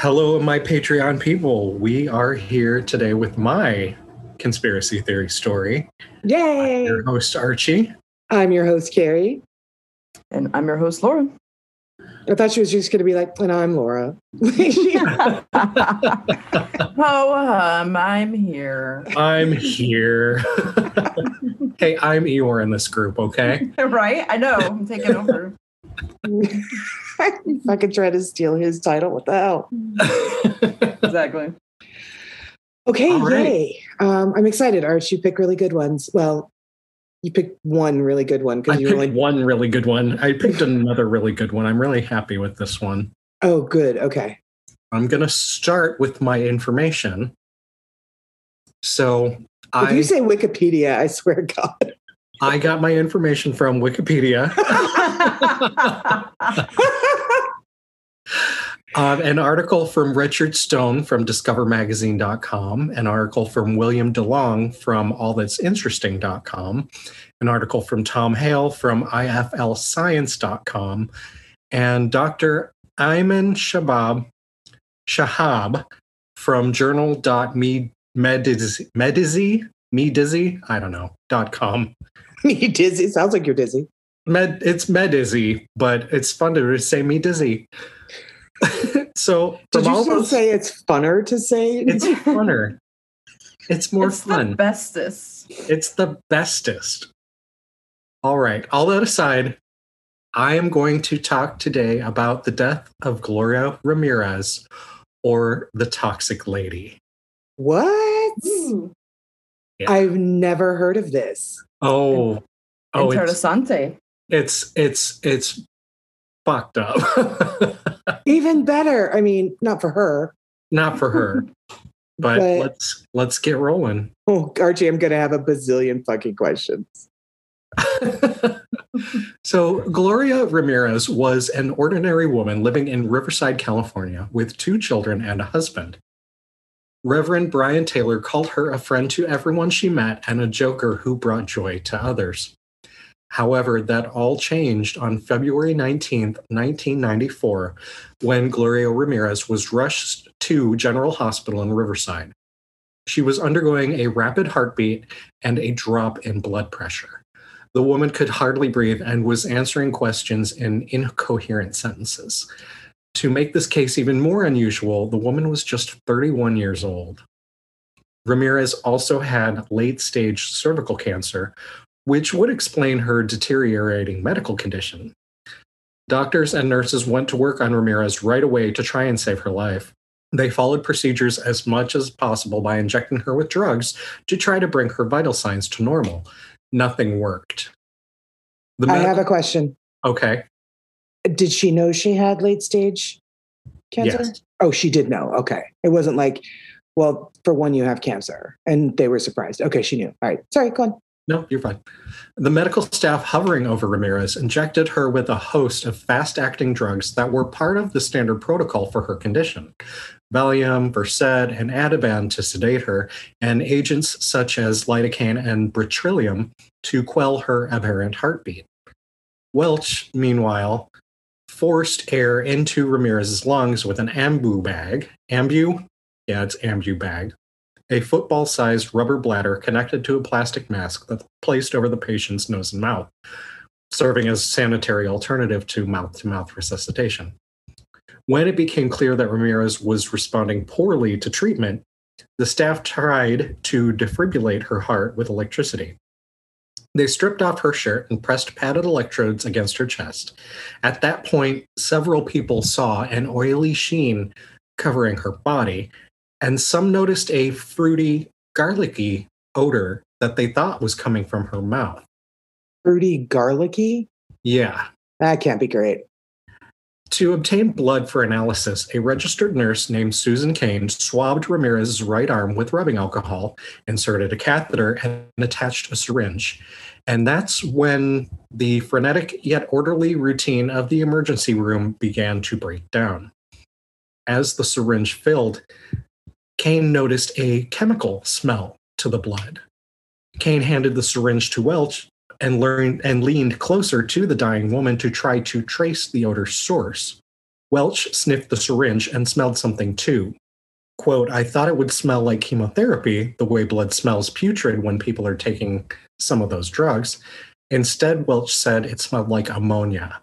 Hello, my Patreon people. We are here today with my conspiracy theory story. Yay! Your host, Archie. I'm your host, Carrie. And I'm your host, Laura. I thought she was just going to be like, and I'm Laura. oh, um, I'm here. I'm here. hey, I'm Eeyore in this group, okay? right? I know. I'm taking over. If I could try to steal his title, what the hell? exactly. Okay, All right. yay. Um, I'm excited, Arch. You pick really good ones. Well, you picked one really good one I because you picked were like, one really good one. I picked another really good one. I'm really happy with this one. oh, good. Okay. I'm going to start with my information. So If I, you say Wikipedia, I swear to God. I got my information from Wikipedia. Um, an article from Richard Stone from discovermagazine.com, an article from William DeLong from allthat'sinteresting.com, an article from Tom Hale from iflscience.com, and Dr. Ayman Shabab Shahab from journal.medizy, medizy, me dizzy, I don't know, dot com. Me dizzy. Sounds like you're dizzy. Med, it's Medizzy, but it's fun to say me dizzy. so Did you all those- say it's funner to say? it's funner. It's more it's fun. the bestest. it's the bestest. All right. All that aside, I am going to talk today about the death of Gloria Ramirez or the Toxic Lady. what? Yeah. I've never heard of this. Oh, oh, it's, Interessante. it's it's it's fucked up. Even better. I mean, not for her. Not for her, but But- let's let's get rolling. Oh, Archie, I'm going to have a bazillion fucking questions. so, Gloria Ramirez was an ordinary woman living in Riverside, California, with two children and a husband. Reverend Brian Taylor called her a friend to everyone she met and a joker who brought joy to others. However, that all changed on February 19, 1994, when Gloria Ramirez was rushed to General Hospital in Riverside. She was undergoing a rapid heartbeat and a drop in blood pressure. The woman could hardly breathe and was answering questions in incoherent sentences. To make this case even more unusual, the woman was just 31 years old. Ramirez also had late stage cervical cancer, which would explain her deteriorating medical condition. Doctors and nurses went to work on Ramirez right away to try and save her life. They followed procedures as much as possible by injecting her with drugs to try to bring her vital signs to normal. Nothing worked. The I have a question. okay. Did she know she had late stage cancer? Yes. Oh, she did know. Okay. It wasn't like, well, for one, you have cancer. And they were surprised. Okay, she knew. All right. Sorry, go on. No, you're fine. The medical staff hovering over Ramirez injected her with a host of fast acting drugs that were part of the standard protocol for her condition Valium, Versed, and Ativan to sedate her, and agents such as lidocaine and bretylium to quell her aberrant heartbeat. Welch, meanwhile, forced air into Ramirez's lungs with an ambu bag. Ambu? Yeah, it's ambu bag a football sized rubber bladder connected to a plastic mask that's placed over the patient's nose and mouth, serving as a sanitary alternative to mouth to mouth resuscitation. When it became clear that Ramirez was responding poorly to treatment, the staff tried to defibrillate her heart with electricity. They stripped off her shirt and pressed padded electrodes against her chest. At that point, several people saw an oily sheen covering her body, and some noticed a fruity, garlicky odor that they thought was coming from her mouth. Fruity garlicky? Yeah. That can't be great. To obtain blood for analysis, a registered nurse named Susan Kane swabbed Ramirez's right arm with rubbing alcohol, inserted a catheter, and attached a syringe. And that's when the frenetic yet orderly routine of the emergency room began to break down. As the syringe filled, Kane noticed a chemical smell to the blood. Kane handed the syringe to Welch and learned and leaned closer to the dying woman to try to trace the odor's source. Welch sniffed the syringe and smelled something too. Quote, I thought it would smell like chemotherapy, the way blood smells putrid when people are taking some of those drugs. Instead, Welch said it smelled like ammonia.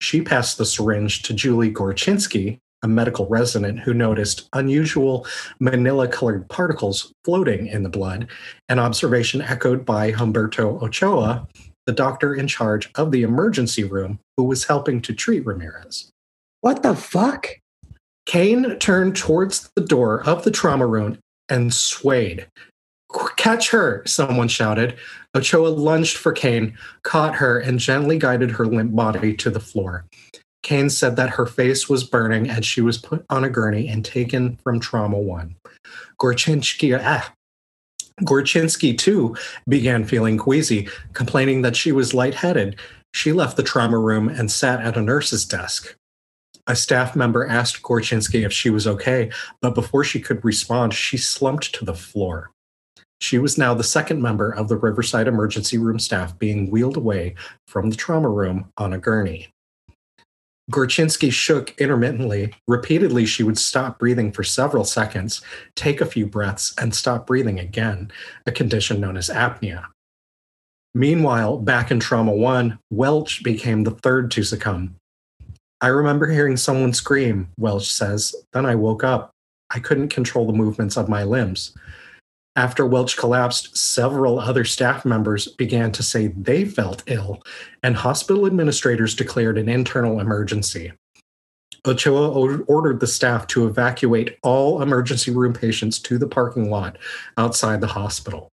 She passed the syringe to Julie Gorchinsky, a medical resident who noticed unusual manila colored particles floating in the blood, an observation echoed by Humberto Ochoa, the doctor in charge of the emergency room who was helping to treat Ramirez. What the fuck? Kane turned towards the door of the trauma room and swayed. Catch her, someone shouted. Ochoa lunged for Kane, caught her, and gently guided her limp body to the floor. Kane said that her face was burning and she was put on a gurney and taken from Trauma 1. Gorchinsky, ah, Gorchinsky, too, began feeling queasy, complaining that she was lightheaded. She left the trauma room and sat at a nurse's desk. A staff member asked Gorchinsky if she was okay, but before she could respond, she slumped to the floor. She was now the second member of the Riverside emergency room staff being wheeled away from the trauma room on a gurney. Gorchinsky shook intermittently. Repeatedly, she would stop breathing for several seconds, take a few breaths, and stop breathing again, a condition known as apnea. Meanwhile, back in Trauma 1, Welch became the third to succumb. I remember hearing someone scream, Welch says. Then I woke up. I couldn't control the movements of my limbs. After Welch collapsed, several other staff members began to say they felt ill, and hospital administrators declared an internal emergency. Ochoa ordered the staff to evacuate all emergency room patients to the parking lot outside the hospital.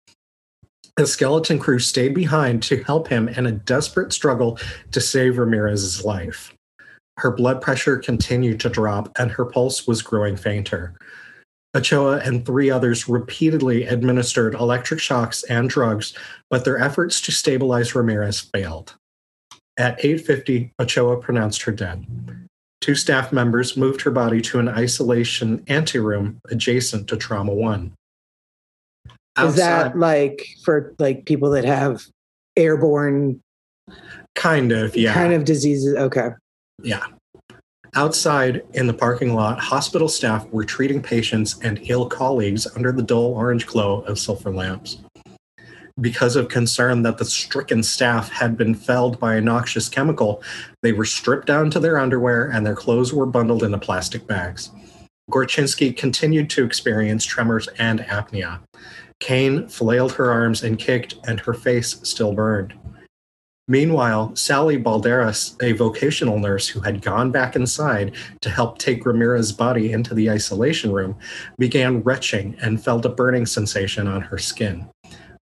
The skeleton crew stayed behind to help him in a desperate struggle to save Ramirez's life. Her blood pressure continued to drop and her pulse was growing fainter. Ochoa and three others repeatedly administered electric shocks and drugs, but their efforts to stabilize Ramirez failed. At 8:50, Ochoa pronounced her dead. Two staff members moved her body to an isolation anteroom adjacent to trauma 1. Is that like for like people that have airborne kind of, yeah. kind of diseases? Okay. Yeah. Outside in the parking lot, hospital staff were treating patients and ill colleagues under the dull orange glow of sulfur lamps. Because of concern that the stricken staff had been felled by a noxious chemical, they were stripped down to their underwear and their clothes were bundled into plastic bags. Gorchinsky continued to experience tremors and apnea. Kane flailed her arms and kicked, and her face still burned. Meanwhile, Sally Balderas, a vocational nurse who had gone back inside to help take Ramirez's body into the isolation room, began retching and felt a burning sensation on her skin.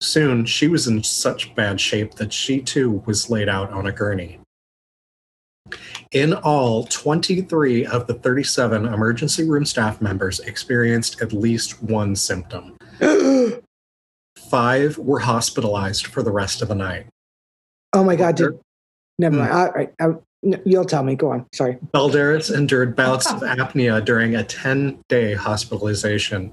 Soon, she was in such bad shape that she too was laid out on a gurney. In all, 23 of the 37 emergency room staff members experienced at least one symptom. Five were hospitalized for the rest of the night. Oh my God! Did, never Hmm. mind. Right, I, you'll tell me. Go on. Sorry. Balderas endured bouts of apnea during a 10 day hospitalization.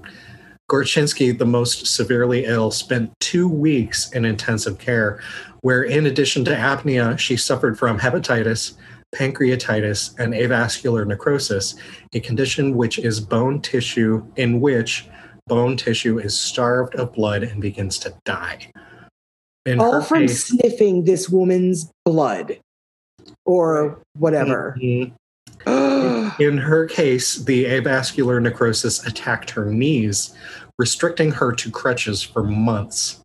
Gorchinsky, the most severely ill, spent two weeks in intensive care, where, in addition to apnea, she suffered from hepatitis, pancreatitis, and avascular necrosis, a condition which is bone tissue in which bone tissue is starved of blood and begins to die. In All from case- sniffing this woman's blood or whatever. Mhm. In her case, the avascular necrosis attacked her knees, restricting her to crutches for months.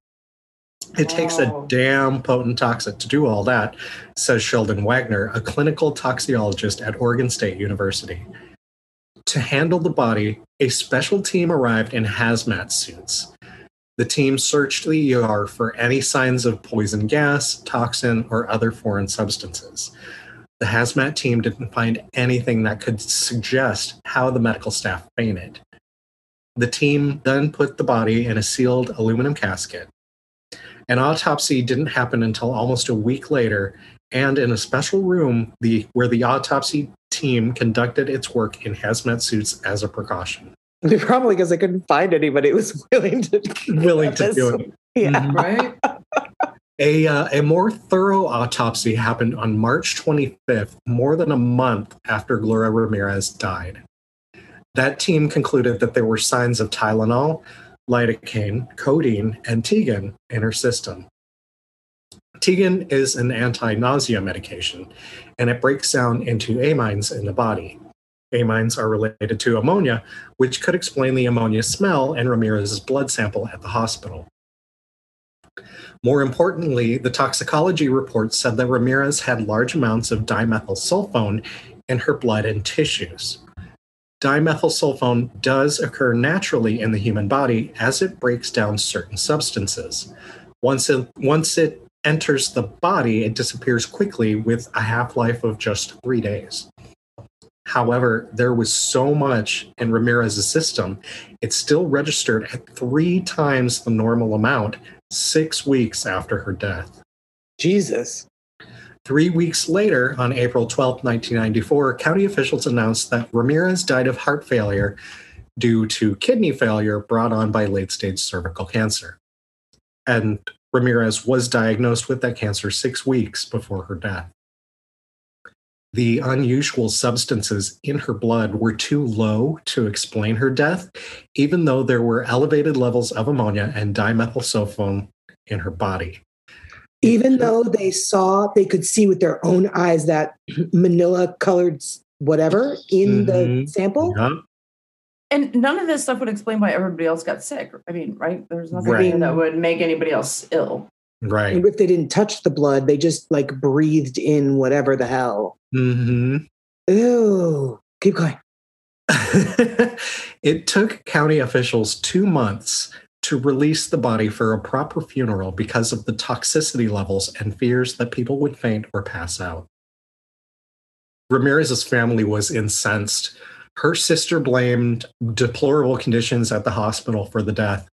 It takes a damn potent toxic to do all that, says Sheldon Wagner, a clinical toxicologist at Oregon State University. To handle the body, a special team arrived in hazmat suits. The team searched the ER for any signs of poison gas, toxin, or other foreign substances. The hazmat team didn't find anything that could suggest how the medical staff fainted. The team then put the body in a sealed aluminum casket. An autopsy didn't happen until almost a week later, and in a special room the, where the autopsy team conducted its work in hazmat suits as a precaution. Probably because I couldn't find anybody who was willing to Willing to do it. Yeah. Mhm. Right? A, uh, a more thorough autopsy happened on March 25th, more than a month after Gloria Ramirez died. That team concluded that there were signs of Tylenol, lidocaine, codeine, and Tigan in her system. Tigan is an anti nausea medication, and it breaks down into amines in the body. Amines are related to ammonia, which could explain the ammonia smell in Ramirez's blood sample at the hospital. More importantly, the toxicology report said that Ramirez had large amounts of dimethyl dimethylsulfone in her blood and tissues. Dimethyl Dimethylsulfone does occur naturally in the human body as it breaks down certain substances. Once it, once it enters the body, it disappears quickly with a half life of just three days. However, there was so much in Ramirez's system, it still registered at three times the normal amount six weeks after her death. Jesus. Three weeks later, on April 12, 1994, county officials announced that Ramirez died of heart failure due to kidney failure brought on by late stage cervical cancer. And Ramirez was diagnosed with that cancer six weeks before her death. The unusual substances in her blood were too low to explain her death, even though there were elevated levels of ammonia and dimethylsulfone in her body. Even though they saw, they could see with their own eyes that manila colored whatever in the Mhm. sample. Yeah. And none of this stuff would explain why everybody else got sick. I mean, right? There's nothing Right. that would make anybody else ill. Right. And if they didn't touch the blood, they just like breathed in whatever the hell. hmm Ew. Keep going. it took county officials two months to release the body for a proper funeral because of the toxicity levels and fears that people would faint or pass out. Ramirez's family was incensed. Her sister blamed deplorable conditions at the hospital for the death.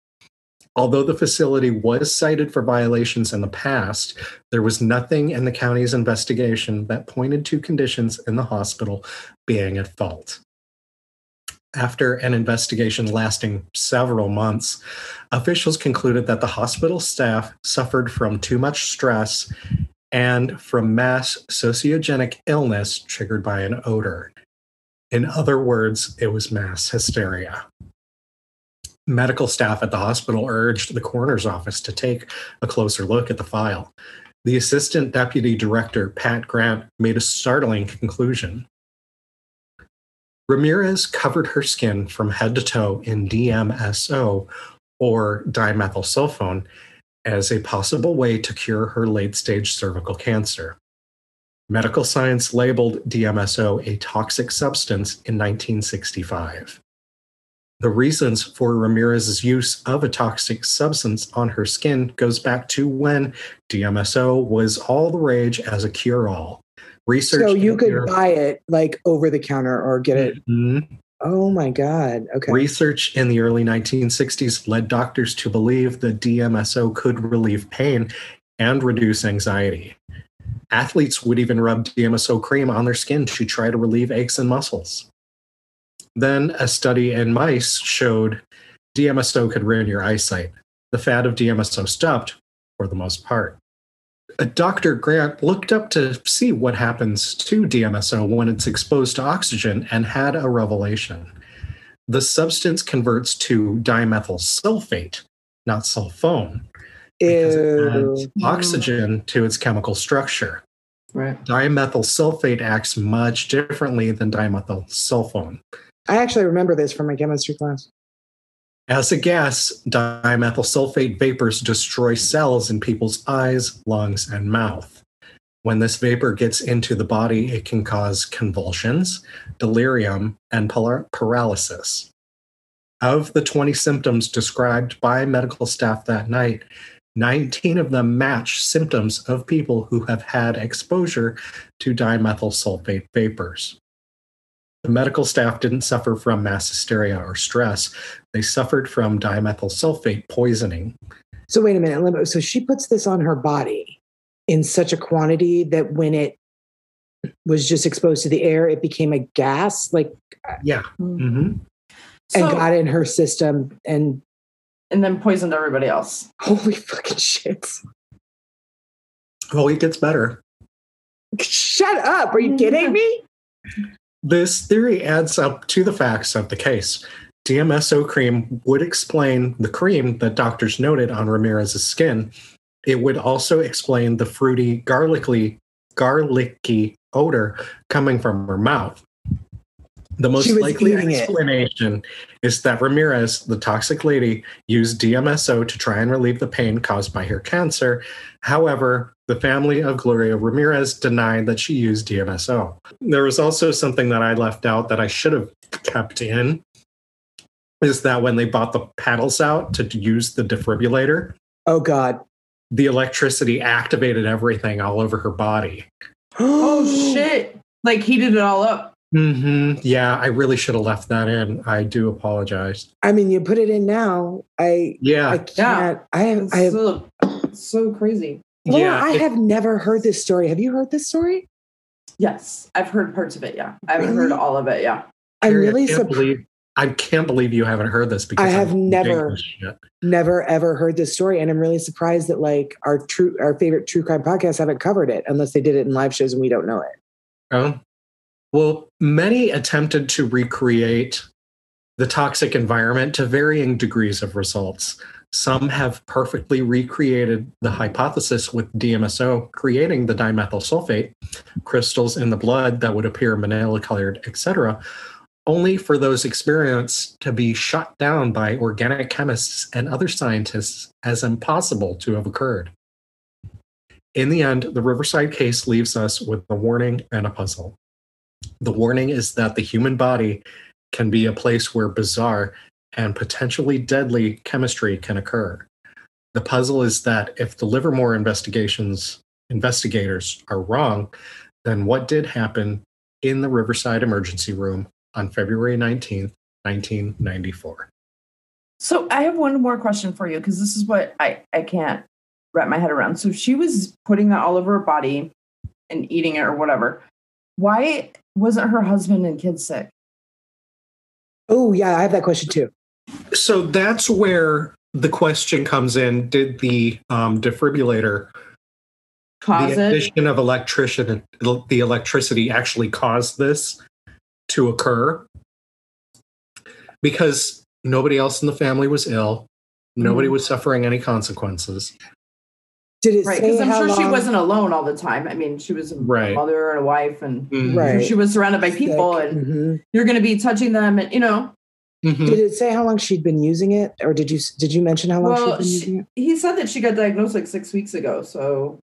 Although the facility was cited for violations in the past, there was nothing in the county's investigation that pointed to conditions in the hospital being at fault. After an investigation lasting several months, officials concluded that the hospital staff suffered from too much stress and from mass sociogenic illness triggered by an odor. In other words, it was mass hysteria. Medical staff at the hospital urged the coroner's office to take a closer look at the file. The assistant deputy director, Pat Grant, made a startling conclusion. Ramirez covered her skin from head to toe in DMSO, or dimethyl dimethylsulfone, as a possible way to cure her late stage cervical cancer. Medical science labeled DMSO a toxic substance in 1965. The reasons for Ramirez's use of a toxic substance on her skin goes back to when DMSO was all the rage as a cure-all. Research So you could Europe- buy it like over the counter or get it. Mhm. Oh my God. Okay. Research in the early 1960s led doctors to believe that DMSO could relieve pain and reduce anxiety. Athletes would even rub DMSO cream on their skin to try to relieve aches and muscles. Then a study in mice showed DMSO could ruin your eyesight. The fad of DMSO stopped for the most part. Dr. Grant looked up to see what happens to DMSO when it's exposed to oxygen and had a revelation. The substance converts to dimethyl sulfate, not sulfone, because it adds oxygen to its chemical structure. Right. Dimethyl sulfate acts much differently than dimethyl sulfone. I actually remember this from my chemistry class. As a gas, dimethyl sulfate vapors destroy cells in people's eyes, lungs, and mouth. When this vapor gets into the body, it can cause convulsions, delirium, and paralysis. Of the 20 symptoms described by medical staff that night, 19 of them match symptoms of people who have had exposure to dimethyl sulfate vapors. The medical staff didn't suffer from mass hysteria or stress. They suffered from dimethyl sulfate poisoning. So wait a minute. So she puts this on her body in such a quantity that when it was just exposed to the air, it became a gas, like Yeah. hmm and So, got in her system. And and then poisoned everybody else. holy fucking shit! Oh, it gets better. Shut up. Are you kidding me? This theory adds up to the facts of the case. DMSO cream would explain the cream that doctors noted on Ramirez's skin. It would also explain the fruity, garlicky, garlicky odor coming from her mouth. The most likely explanation is that Ramirez, the toxic lady, used DMSO to try and relieve the pain caused by her cancer. However, the family of Gloria Ramirez denied that she used DMSO. There was also something that I left out that I should have kept in is that when they bought the paddles out to use the defibrillator, Oh God. the electricity activated everything all over her body. Oh shit! Like heated it all up. hmm Yeah, I really should have left that in. I do apologize. I mean, you put it in now. I Yeah, I can't. I have. I have. so, so crazy. Laura, yeah. I have never heard this story. Have you heard this story? Yes, I've heard parts of it. Yeah, I haven't Really? heard all of it. Yeah. I'm really I can't surprised. believe I can't believe you haven't heard this because I have I'm never- never ever heard this story and i'm really surprised that like our true our favorite true crime podcasts haven't covered it unless they did it in live shows and we don't know it Oh. Well, many attempted to recreate the toxic environment to varying degrees of results. Some have perfectly recreated the hypothesis with DMSO creating the dimethyl sulfate crystals in the blood that would appear manila colored, etc., only for those experiments to be shot down by organic chemists and other scientists as impossible to have occurred. In the end, the Riverside case leaves us with a warning and a puzzle. The warning is that the human body can be a place where bizarre and potentially deadly chemistry can occur. The puzzle is that if the Livermore investigations investigators are wrong, then what did happen in the Riverside emergency room on February 19th, 1994? So I have one more question for you because this is what I I can't wrap my head around. So she was putting that all over her body and eating it or whatever. Why wasn't her husband and kids sick? oh yeah i have that question too So that's where the question comes in. Did the um, defibrillator Cause the it? addition of electrician the electricity actually caused this to occur because nobody else in the family was ill nobody Mhm. was suffering any consequences did it Right, because I'm how sure she wasn't alone all the time. I mean, she was a Right. mother and a wife, and Mhm. Right. she was surrounded by people, Sick. and Mhm. you're going to be touching them, and you know. Mhm. did it say how long she'd been using it or did you did you mention how long she'd Well, been using she, it he said that she got diagnosed like six weeks ago. So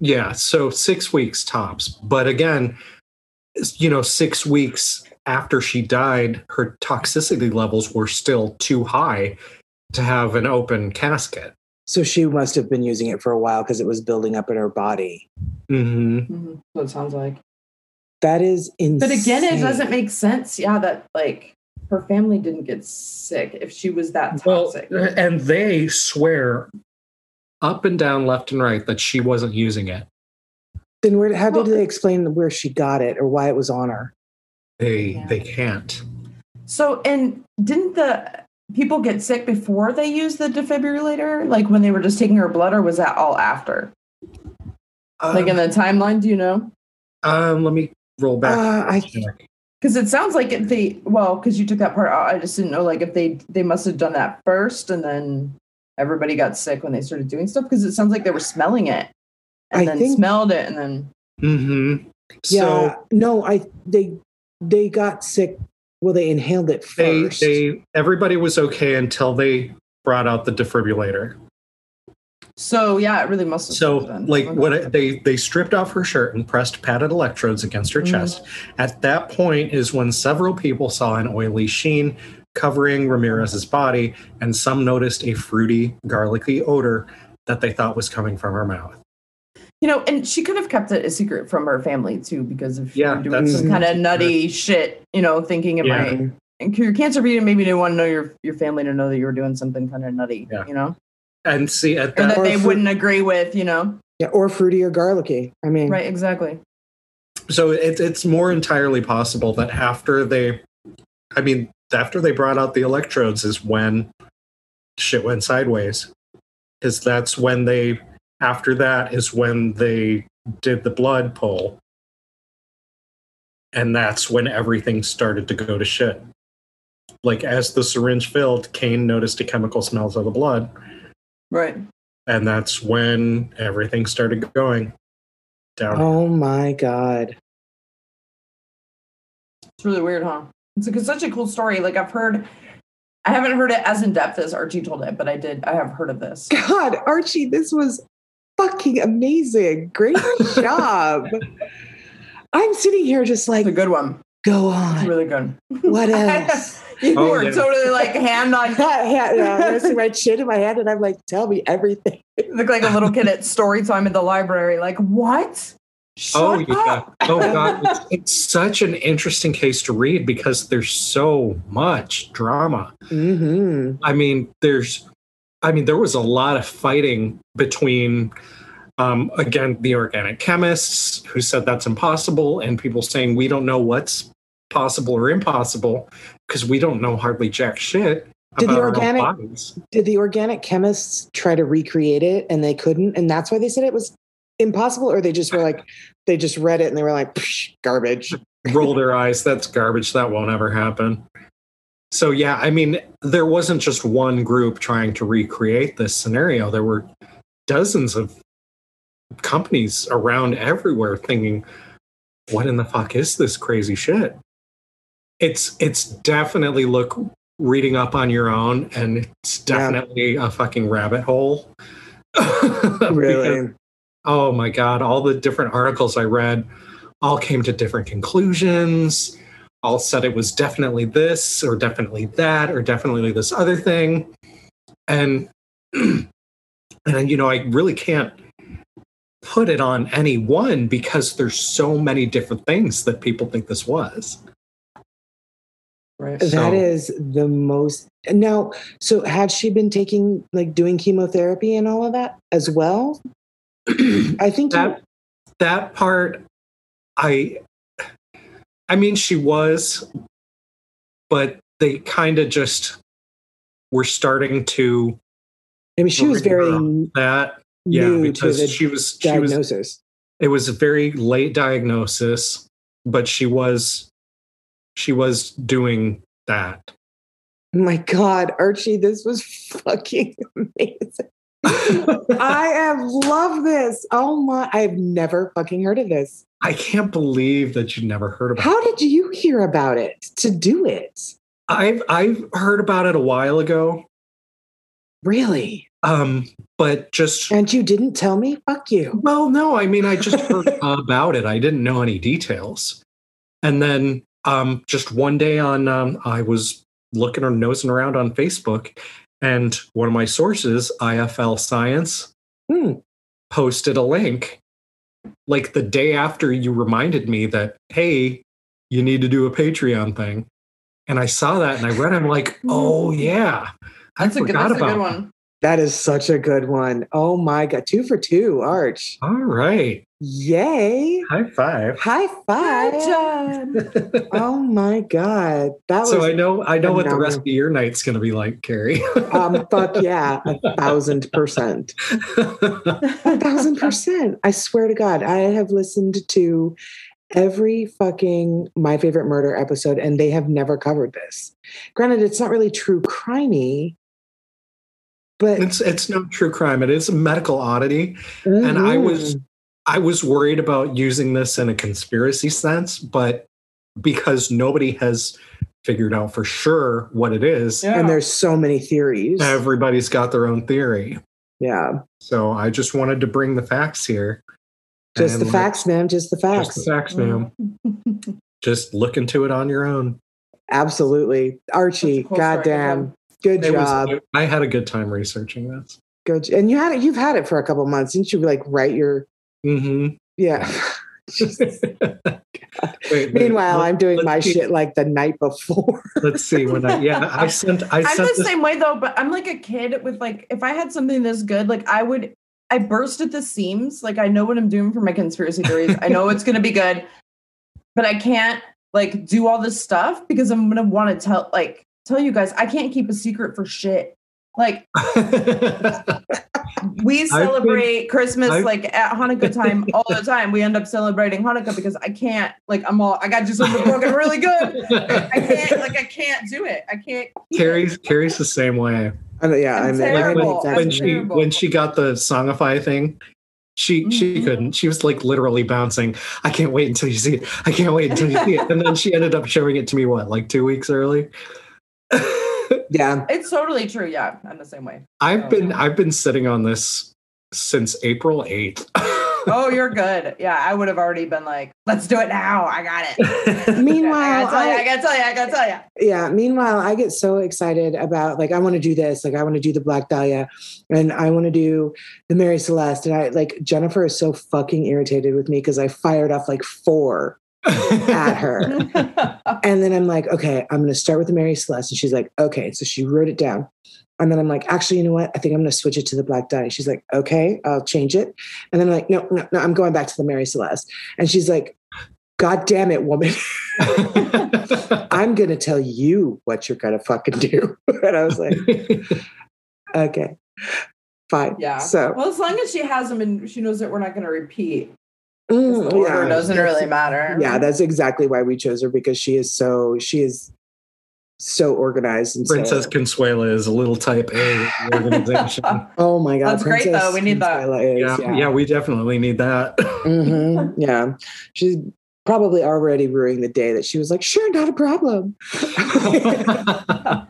yeah so six weeks tops but again you know six weeks after she died her toxicity levels were still too high to have an open casket so she must have been using it for a while because it was building up in her body hmm mhm, so it sounds like. that is insane But again, it doesn't make sense. Yeah, that like her family didn't get sick if she was that Well, toxic. and they swear up and down, left and right, that she wasn't using it. then where how Well- did they explain where she got it or why it was on her They Yeah. they can't. So, and didn't the people get sick before they used the defibrillator? Like when they were just taking her blood, or was that all after? like in Um, the timeline, do you know? um, let me roll back. Uh, I- Check. Because it sounds like if they, well, because you took that part out, I just didn't know like if they they must have done that first and then everybody got sick when they started doing stuff. Because it sounds like they were smelling it and I then think- smelled it and then mm-hmm yeah So no i they they got sick well they inhaled it first they first they everybody was okay until they brought out the defibrillator. So yeah, it really must have. So been. like Okay. what it- they they stripped off her shirt and pressed padded electrodes against her Mhm. chest. At that point is when several people saw an oily sheen covering Ramirez's body, and some noticed a fruity, garlicky odor that they thought was coming from her mouth. You know, and she could have kept it a secret from her family too, because if Yeah, you're doing that's- some kind of nutty shit, you know, thinking it Yeah. might. And your cancer reading maybe didn't want to know your your family to know that you were doing something kind of nutty, Yeah. you know, And see at or that that they fruit- wouldn't agree with, you know. yeah or fruity or garlicky i mean Right, exactly. so it, it's more entirely possible that after they i mean after they brought out the electrodes is when shit went sideways because that's when they after that is when they did the blood pull. And that's when everything started to go to shit. Like as the syringe filled, Kane noticed a chemical smells of the blood. Right. And that's when everything started going down. Oh my god. It's really weird, huh? It's, like, it's such a cool story. Like I've heard, I haven't heard it as in depth as Archie told it, but I did. I have heard of this. God, Archie, this was fucking amazing. Great job. I'm sitting here just like, It's a good one. Go It's on. really good. What else? you Oh, were yeah. totally like hand on, yeah, yeah, I see my chin in my hand, and I'm like, tell me everything. look like a little kid at story time at the library. Like what? Shut Oh yeah. up. Oh god. It's, it's such an interesting case to read because there's so much drama. hmm I mean, there's I mean, there was a lot of fighting between um, again, the organic chemists who said that's impossible, and people saying we don't know what's possible or impossible because we don't know hardly jack shit Did the about our organic- bodies. Did the organic chemists try to recreate it and they couldn't, and that's why they said it was impossible, or they just were like, they just read it and they were like, "Psh, garbage. roll their eyes. That's garbage. That won't ever happen. So yeah, I mean, there wasn't just one group trying to recreate this scenario. There were dozens of companies around everywhere thinking, "What in the fuck is this crazy shit?" It's it's definitely look reading up on your own, and it's Yeah. definitely a fucking rabbit hole. Because- oh my god all the different articles i read all came to different conclusions all said it was definitely this or definitely that or definitely this other thing and and you know i really can't put it on any one because there's so many different things that people think this was Right. That So- is the most. Now, so had she been taking, like, doing chemotherapy and all of that as well? I think you- that that part i i mean she was but they kind of just were starting to I mean, she was very that yeah because she was she was it was a very late diagnosis but she was she was doing that Oh my God, Archie, this was fucking amazing. I have loved this. Oh my, I've never fucking heard of this. i can't believe that you never heard about it How did you hear about it to do it? i've i've heard about it a while ago Really? um but just And you didn't tell me? Fuck you. Well, no, I mean, I just heard about it. I didn't know any details. And then um, just one day on, um, I was looking or nosing around on Facebook, and one of my sources, IFL Science, Hmm. posted a link like the day after you reminded me that, hey, you need to do a Patreon thing. And I saw that and I read it. I'm like, oh, yeah. I That's a good. forgot That's a about good one. That is such a good one. Oh my God. Two for two, Arch. All right. Yay. High five. High five. Good job. Oh my God. That was so I know I know what the rest of your night's going to be like, Carrie. um fuck yeah, a thousand percent. A thousand percent. I swear to God, I have listened to every fucking my favorite murder episode, and they have never covered this. Granted, it's not really true crimey, but it's it's no true crime. It is a medical oddity, and I was Mhm. I was worried about using this in a conspiracy sense, but because nobody has figured out for sure what it is, Yeah. and there's so many theories. everybody's got their own theory. yeah, So I just wanted to bring the facts here. just the let- facts, ma'am. Just the Just facts. the facts, ma'am. Just look into it on your own. Absolutely, Archie. Cool goddamn, good It job. was, I had a good time researching this. Good. And you had it. You've had it for a couple months, didn't you? Like write your hmm yeah. Wait, wait, Meanwhile, let- I'm doing my see- shit like the night before. Let's see when I yeah I sent I I'm sent the this same way though, but I'm like a kid with like if I had something this good, like I would I burst at the seams. Like I know what I'm doing for my conspiracy theories. I know it's gonna be good, but I can't like do all this stuff because I'm gonna want to tell like tell you guys I can't keep a secret for shit. Like we celebrate Christmas I've- like at Hanukkah time all the time. We end up celebrating Hanukkah because I can't like I'm all I got to do something broken really good. I can't like I can't do it. I can't. keep it. Carrie's Carrie's the same way. I know, yeah, I'm I'm, terrible. I'm I'm when she terrible. when she got the songify thing she she Mhm. couldn't she was like literally bouncing i can't wait until you see it i can't wait until you see it and then she ended up showing it to me what like two weeks early yeah. It's totally true. Yeah, I'm the same way. i've Oh, been yeah. i've been sitting on this since april 8th Oh, you're good. Yeah, I would have already been like, let's do it now. I got it. Meanwhile, I gotta tell you, I- I gotta tell you, I gotta tell you. yeah meanwhile i get so excited about like i want to do this like i want to do the black dahlia and i want to do the mary celeste and i like jennifer is so fucking irritated with me because i fired off like four at her. And then i'm like okay i'm going to start with the mary celeste. And she's like okay. So she wrote it down. And then i'm like actually you know what? I think i'm going to switch it to the black dahlia she's like okay i'll change it. And then i'm like no no no i'm going back to the mary celeste. And she's like god damn it woman. I'm gonna tell you what you're gonna fucking do. and I was like, okay, fine. yeah. So well, as long as she has them and she knows that we're not gonna repeat, mm, the order yeah, doesn't that's- really matter. Yeah, that's exactly why we chose her because she is so she is so organized and princess So, consuela is a little type a organization oh my god, That's great, though. We need that. Consuela is, yeah, yeah, yeah we definitely need that Mhm, yeah. She's probably already ruining the day that she was like, sure, not a problem.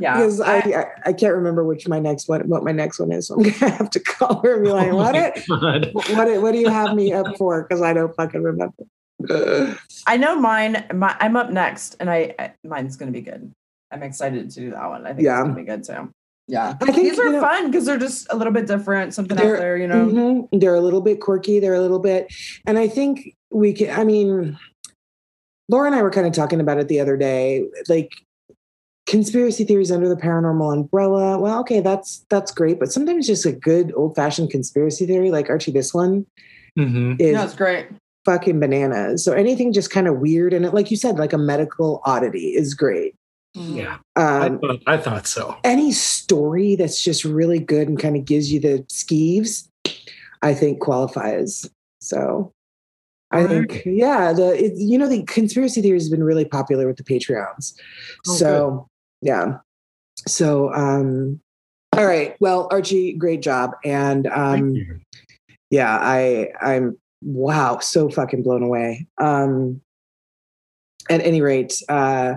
yeah. because I, I- I can't remember which my next one what my next one is. So I'm gonna have to call her and be like, Oh what it, God. what what do you have me up for? Because I don't fucking remember. I know mine. My, I'm up next, and I, I mine's gonna be good. I'm excited to do that one. I think Yeah. it's gonna be good too. Yeah, I think, these are you know- fun because they're just a little bit different, something out there, you know. Mhm. They're a little bit quirky. They're a little bit, and I think we can. I mean, Laura and I were kind of talking about it the other day. Like conspiracy theories under the paranormal umbrella. Well, okay, that's that's great, but sometimes just a good old fashioned conspiracy theory, like Archie, this one Mhm. is No, great. fucking bananas. So anything just kind of weird and it, like you said, like a medical oddity is great. yeah I, Um, thought, I thought so any story that's just really good and kind of gives you the skeeves, I think qualifies. So I think, yeah, the it, you know the conspiracy theories has been really popular with the Patreons. Oh, so yeah, so um, all right. Well, Archie, great job, and um, yeah, I I'm wow, so fucking blown away. Um, at any rate, uh,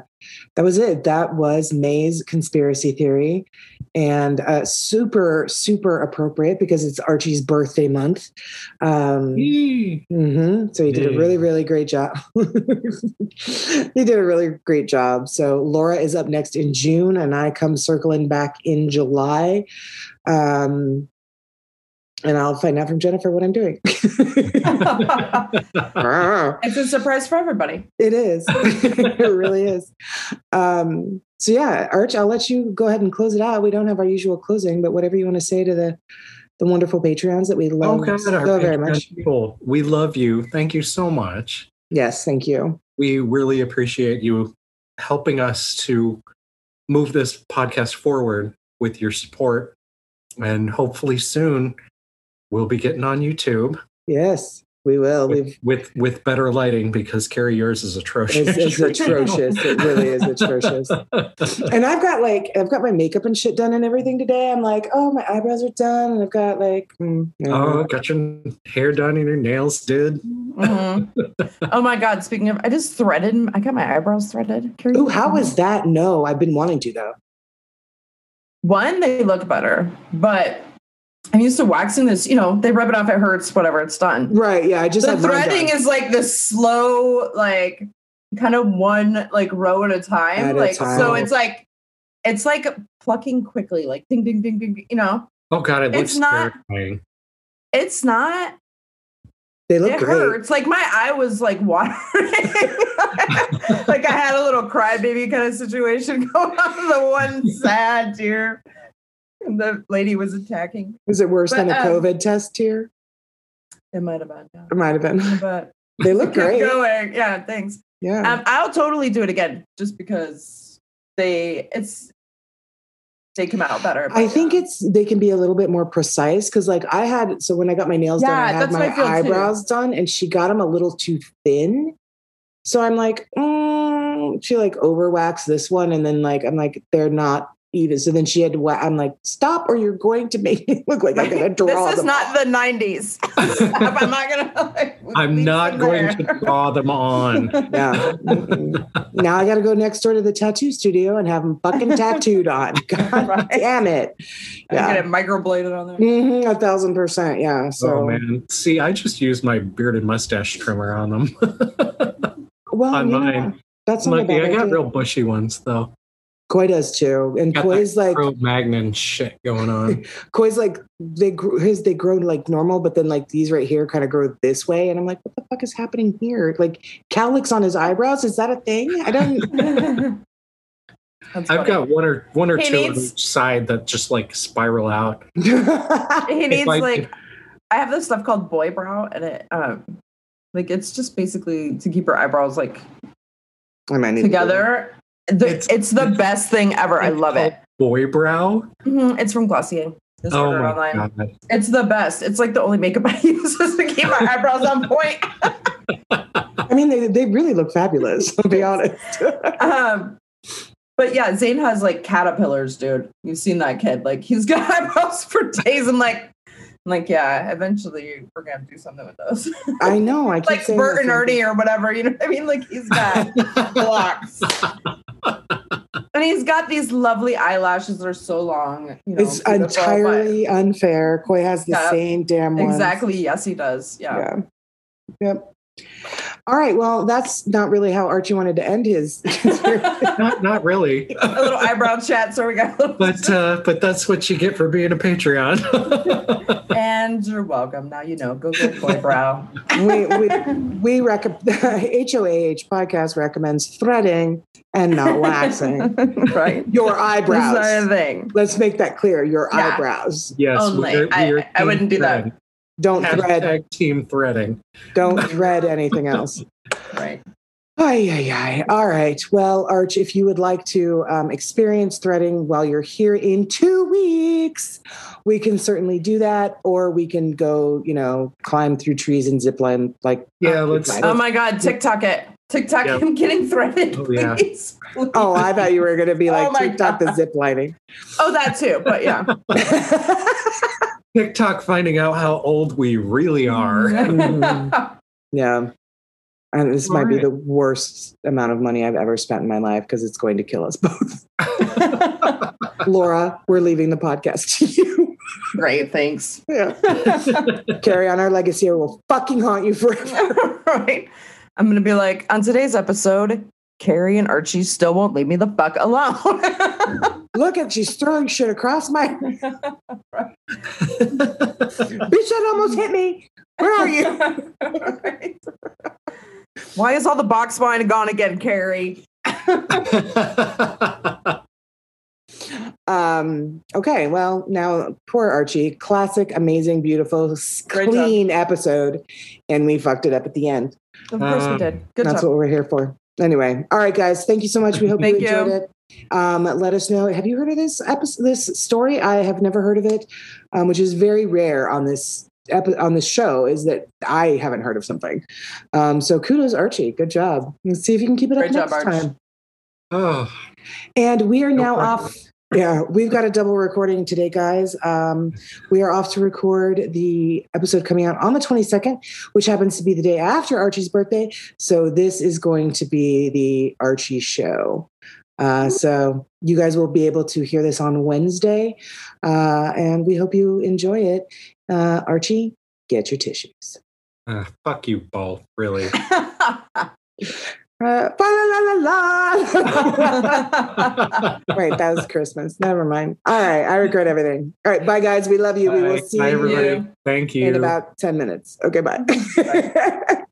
that was it. That was May's conspiracy theory, and uh, super super appropriate because it's Archie's birthday month. Um, Yee. mhm. So he did a really really great job. he did a really great job. So Laura is up next in June, and I come circling back in July. Um, and I'll find out from Jennifer what I'm doing. it's a surprise for everybody. It is. it really is. Um, so yeah, Arch, I'll let you go ahead and close it out. We don't have our usual closing, but whatever you want to say to the the wonderful Patreons that we Oh love God, so very Patreon much. people, we love you. Thank you so much. Yes, thank you. We really appreciate you helping us to move this podcast forward with your support, and hopefully soon we'll be getting on YouTube Yes, we will. with We've with, with better lighting because Carrie, yours is atrocious. it's, it's atrocious. It really is atrocious. And I've got like I've got my makeup and shit done and everything today. I'm like, oh, my eyebrows are done, and I've got like, mm, yeah. Oh, got your hair done and your nails did. Mhm. oh my god! Speaking of, I just threaded. I got my eyebrows threaded. Carrie, Ooh, how was that? No, I've been wanting to though. one? They look better, but I'm used to waxing this. You know, they rub it off. It hurts. Whatever. It's done. Right? Yeah, I just the threading is like the slow, like kind of one like row at a time. At a like so, it's like it's like plucking quickly, like ding, ding, ding, ding. ding, You know, Oh God, it It's not- terrifying. it's not. They look it great. hurts. Like my eye was like watering. like I had a little crybaby kind of situation going on. The one sad tear. And the lady was attacking. Was it worse But, than a um, COVID test here? It might have been, yeah. It might have been. but They look great. going. Yeah, thanks. Yeah. Um, I'll totally do it again, just because they. It's they come out better. I think yeah. it's they can be a little bit more precise because like I had so when I got my nails done, I had my feel too. eyebrows done, and she got them a little too thin. So I'm like, mm, she like overwaxed this one, and then like I'm like they're not even. So then she had to. Wa- I'm like, stop, or you're going to make me look like I'm gonna draw this is them. not the 90s. I'm not gonna. Like, I'm not going there. to draw them on. Yeah. Now I got to go next door to the tattoo studio and have them fucking tattooed on. God Right. damn it. I Yeah. get it microbladed on there. hmm a thousand percent. Yeah. So, oh man. See, I just used my bearded mustache trimmer on them. well, on you know, mine. that's not a Lucky, bad I got idea. real bushy ones though. Koi does too, and Got Koi's like Cro Magnon shit going on. Koi's like they grew his they grow like normal, but then like these right here kind of grow this way, and I'm like, what the fuck is happening here? Like calyx on his eyebrows? Is that a thing? I don't. That's I've funny. got one or one or He two on each side that just like spiral out. he If needs I like I have this stuff called boy brow, and it um like it's just basically to keep your eyebrows like I might need to together. The, It's- it's, the best thing ever. I love it. Boy brow. Mhm, It's from Glossier. Just Oh order it my online. god. It's the best. It's like the only makeup I use is to keep my eyebrows on point. I mean, they they really look fabulous. I'll be honest. Um, but yeah, Zane has like caterpillars, dude. You've seen that kid. Like he's got eyebrows for days. I'm like, I'm like, yeah, eventually we're gonna do something with those. I know. I keep like Bert and Ernie or whatever. You know what I mean? Like he's got blocks. and he's got these lovely eyelashes that are so long. You know, It's beautiful, but- entirely unfair. Koi has the Yeah, same damn one. exactly. Yes, he does. Yeah. Yeah. Yep. All right. Well, that's not really how Archie wanted to end his. not not really. A little eyebrow chat. So we got a little. but uh, but that's what you get for being a Patreon. and you're welcome. Now you know. Go get boy brow. we we we recommend HOAH podcast recommends threading and not waxing right. your This is eyebrows. our thing. Let's make that clear. Your Yeah. eyebrows. yes, Only. we're, I- we're I wouldn't team do that. Thread. Don't thread. Team threading. Don't thread anything else. Right. Ay, ay, ay. All right. Well, Arch, if you would like to um, experience threading while you're here in two weeks, we can certainly do that. Or we can go, you know, climb through trees and zip line. Like, Yeah, let's- I Oh my God. TikTok it. TikTok Yep. him getting threaded. Oh, yeah. Please. please. oh, I thought you were going to be Oh like my TikTok the God. zip lining. Oh, that too. But yeah. TikTok finding out how old we really are. Yeah. And this might be the worst amount of money I've ever spent in my life because it's going to kill us both. Laura, we're leaving the podcast to you. Great. Thanks. yeah. Carry on our legacy or we'll fucking haunt you forever. right. I'm going to be like, on today's episode, Carrie and Archie still won't leave me the fuck alone. Look at she's throwing shit across my bitch that almost hit me. Where are you? Right. Why is all the box wine gone again, Carrie? Um, okay, well, now poor Archie. Classic, amazing, beautiful, s- Great job. clean episode. And we fucked it up at the end. Of course we Um, did. Good That's job. what we're here for. Anyway, all right, guys. Thank you so much. We hope Thank you enjoyed you. it. Um, let us know. Have you heard of this episode, this story? I have never heard of it, um, which is very rare on this epi- on this show. Is that I haven't heard of something. Um, so kudos, Archie. Good job. Let's see if you can keep it Great up job, next Arch. time. oh, And we are No now problem. off. Yeah, we've got a double recording today, guys. Um, we are off to record the episode coming out on the 22nd, which happens to be the day after Archie's birthday. So this is going to be the Archie show. Uh, so you guys will be able to hear this on Wednesday, uh, and we hope you enjoy it. Uh, Archie, get your tissues. uh, fuck you both, really. Uh, la la la la. Right, that was Christmas. Never mind. All right, I regret everything. All right, bye guys. We love you. We will see Bye, everybody. you. Thank you. in about 10 minutes. Okay, bye.